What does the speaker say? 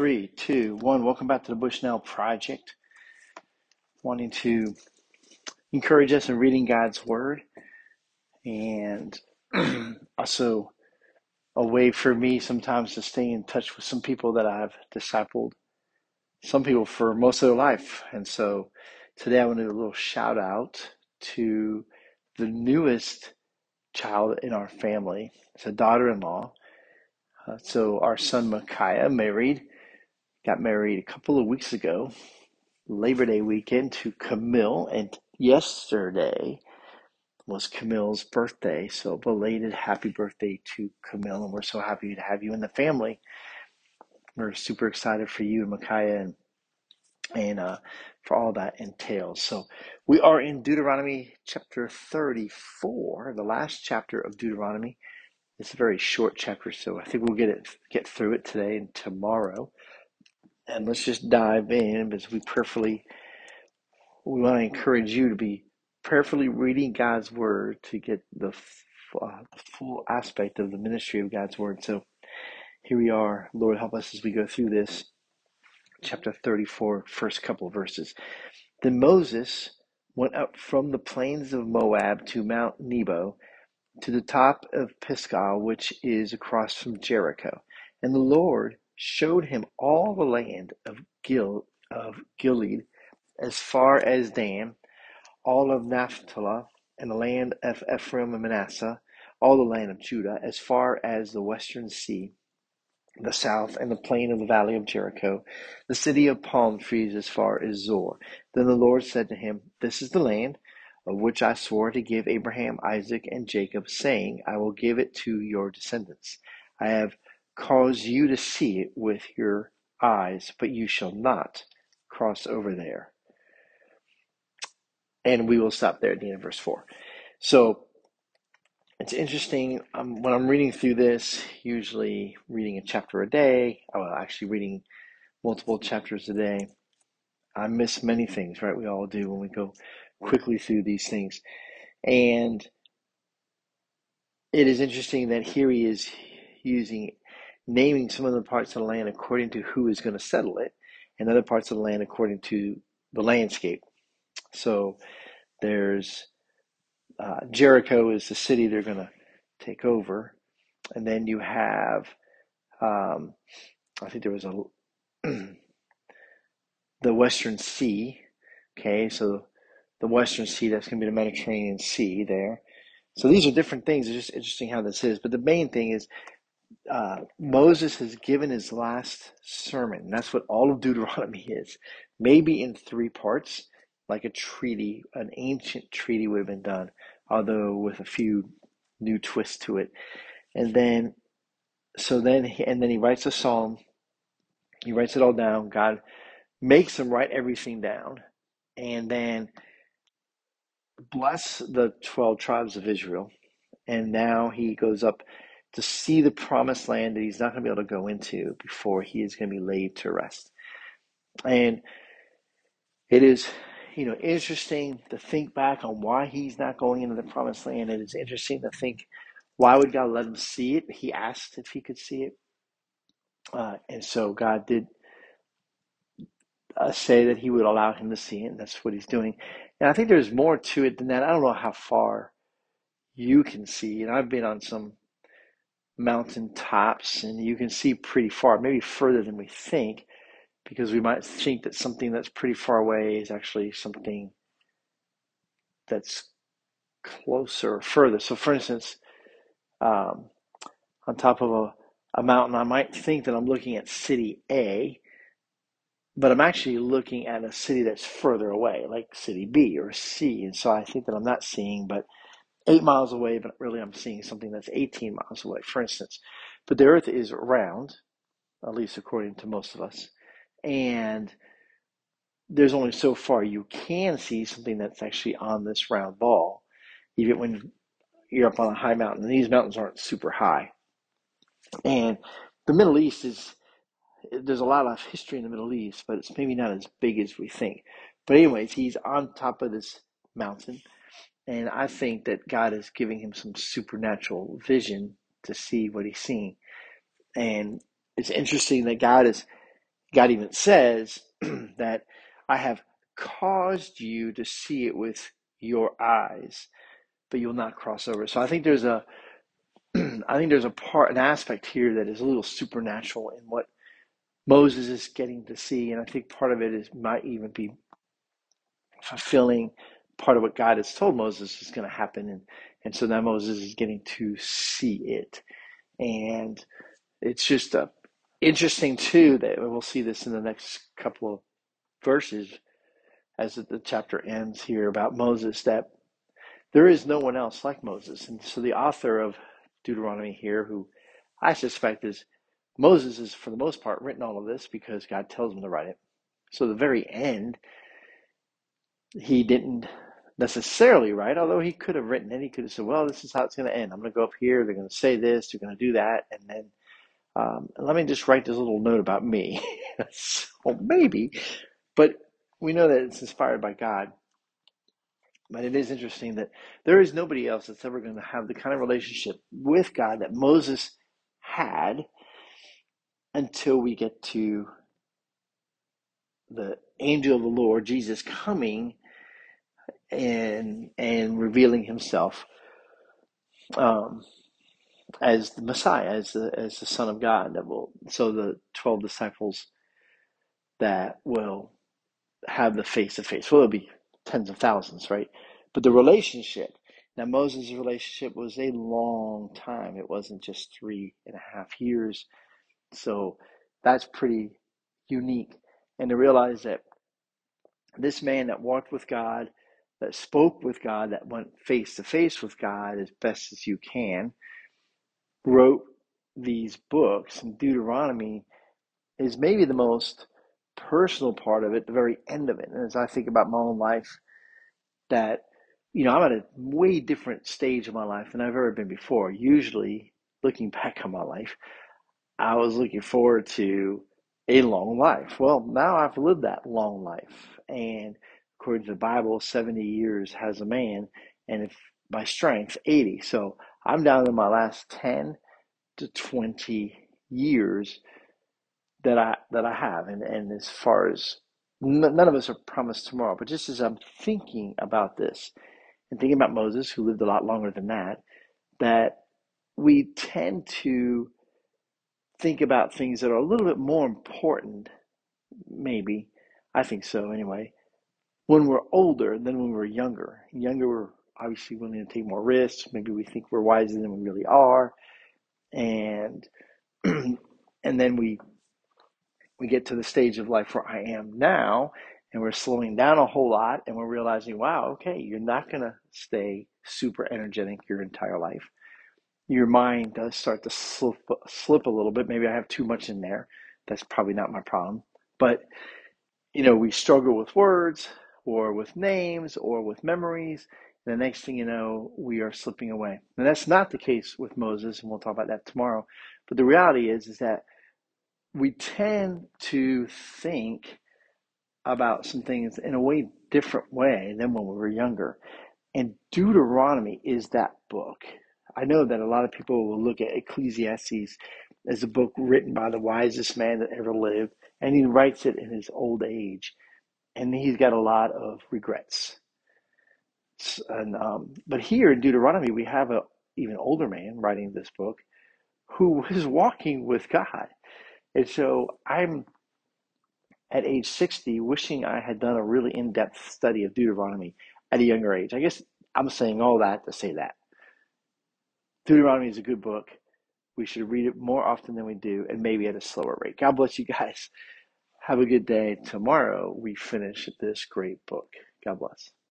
Three, two, one. Welcome back to the Bushnell Project. Wanting to encourage us in reading God's Word and also a way for me sometimes to stay in touch with some people that I've discipled, some people for most of their life. And so today I want to do a little shout out to the newest child in our family. It's a daughter in law. Uh, so our son Micaiah married got married a couple of weeks ago, Labor Day weekend, to Camille, and yesterday was Camille's birthday. So, belated happy birthday to Camille, and we're so happy to have you in the family. We're super excited for you and Micaiah and and uh, for all that entails. So, we are in Deuteronomy chapter 34, the last chapter of Deuteronomy. It's a very short chapter, so I think we'll get it get through it today and tomorrow. And let's just dive in as we prayerfully, we want to encourage you to be prayerfully reading God's Word to get the, uh, the full aspect of the ministry of God's Word. So here we are. Lord, help us as we go through this. Chapter 34, first couple of verses. Then Moses went up from the plains of Moab to Mount Nebo, to the top of Pisgah, which is across from Jericho. And the Lord showed him all the land of Gil of Gilead as far as Dan, all of Naphtali, and the land of Ephraim and Manasseh, all the land of Judah, as far as the western sea, the south, and the plain of the valley of Jericho, the city of palm trees as far as Zoar. Then the Lord said to him, This is the land of which I swore to give Abraham, Isaac, and Jacob, saying, I will give it to your descendants. I have cause you to see it with your eyes, but you shall not cross over there. And we will stop there at the end of verse 4. So it's interesting um, when I'm reading through this, usually reading a chapter a day, well, actually reading multiple chapters a day. I miss many things, right? We all do when we go quickly through these things. And it is interesting that here he is using naming some of the parts of the land according to who is going to settle it, and other parts of the land according to the landscape. So there's uh, Jericho is the city they're going to take over, and then you have um, I think there was a the Western Sea. Okay, so the Western Sea that's going to be the Mediterranean Sea there. So these are different things. It's just interesting how this is. But the main thing is uh, Moses has given his last sermon. That's what all of Deuteronomy is. Maybe in three parts, like a treaty, an ancient treaty would have been done, although with a few new twists to it. And then, so then, he, and then he writes a psalm. He writes it all down. God makes him write everything down, and then bless the twelve tribes of Israel. And now he goes up to see the promised land that he's not going to be able to go into before he is going to be laid to rest. And it is, you know, interesting to think back on why he's not going into the promised land. It is interesting to think why would God let him see it? He asked if he could see it. Uh, and so God did uh, say that he would allow him to see it, and that's what he's doing. And I think there's more to it than that. I don't know how far you can see, and I've been on some mountain tops and you can see pretty far, maybe further than we think, because we might think that something that's pretty far away is actually something that's closer or further. So, for instance, um, on top of a, a mountain, I might think that I'm looking at city A, but I'm actually looking at a city that's further away, like city B or C. And so I think that I'm not seeing, but eight miles away, but really I'm seeing something that's 18 miles away, for instance. But the Earth is round, at least according to most of us, and there's only so far you can see something that's actually on this round ball, even when you're up on a high mountain. And these mountains aren't super high. And the Middle East is, there's a lot of history in the Middle East, but it's maybe not as big as we think. But, anyways, he's on top of this mountain and I think that God is giving him some supernatural vision to see what he's seeing. And it's interesting that God is God even says that I have caused you to see it with your eyes, but you'll not cross over. So I think there's a I think there's a part, an aspect here that is a little supernatural in what Moses is getting to see, and I think part of it is might even be fulfilling part of what God has told Moses is going to happen, and and so now Moses is getting to see it, and it's just a interesting too that we'll see this in the next couple of verses as the chapter ends here about Moses that there is no one else like Moses, and so the author of Deuteronomy here, who I suspect is Moses, is for the most part written all of this because God tells him to write it. So the very end he didn't necessarily right, although he could have written it. He could have said, well, this is how it's going to end. I'm going to go up here. They're going to say this. They're going to do that. And then um, let me just write this little note about me. so maybe, but we know that it's inspired by God. But it is interesting that there is nobody else that's ever going to have the kind of relationship with God that Moses had until we get to the angel of the Lord, Jesus, coming and and revealing himself um, as the Messiah, as the as the Son of God. That will so the twelve disciples that will have the face to face. Well, it'll be tens of thousands, right? But the relationship. Now Moses' relationship was a long time. It wasn't just three and a half years. So that's pretty unique. And to realize that this man that walked with God that spoke with God, that went face to face with God as best as you can, wrote these books. And Deuteronomy is maybe the most personal part of it, the very end of it. And as I think about my own life, that, you know, I'm at a way different stage of my life than I've ever been before. Usually, looking back on my life, I was looking forward to a long life. Well, now I've lived that long life. And according to the Bible, 70 years has a man, and if by strength, 80. So I'm down to my last 10 to 20 years that I that I have, and and as far as none of us are promised tomorrow, but just as I'm thinking about this and thinking about Moses, who lived a lot longer than that, that we tend to think about things that are a little bit more important, maybe. I think so anyway, when we're older than when we're younger. Younger, we're obviously willing to take more risks. Maybe we think we're wiser than we really are, and and then we we get to the stage of life where I am now, and we're slowing down a whole lot, and we're realizing, wow, okay, you're not gonna stay super energetic your entire life. Your mind does start to slip slip a little bit. Maybe I have too much in there. That's probably not my problem, but you know, we struggle with words or with names or with memories. The next thing you know, we are slipping away. And that's not the case with Moses, and we'll talk about that tomorrow. But the reality is, is that we tend to think about some things in a way different way than when we were younger. And Deuteronomy is that book. I know that a lot of people will look at Ecclesiastes as a book written by the wisest man that ever lived, and he writes it in his old age and he's got a lot of regrets. And um, but here in Deuteronomy, we have an even older man writing this book who was walking with God, and so I'm at age 60 wishing I had done a really in-depth study of Deuteronomy at a younger age. I guess I'm saying all that to say that Deuteronomy is a good book. We should read it more often than we do, and maybe at a slower rate. God bless you guys. Have a good day. Tomorrow we finish this great book. God bless.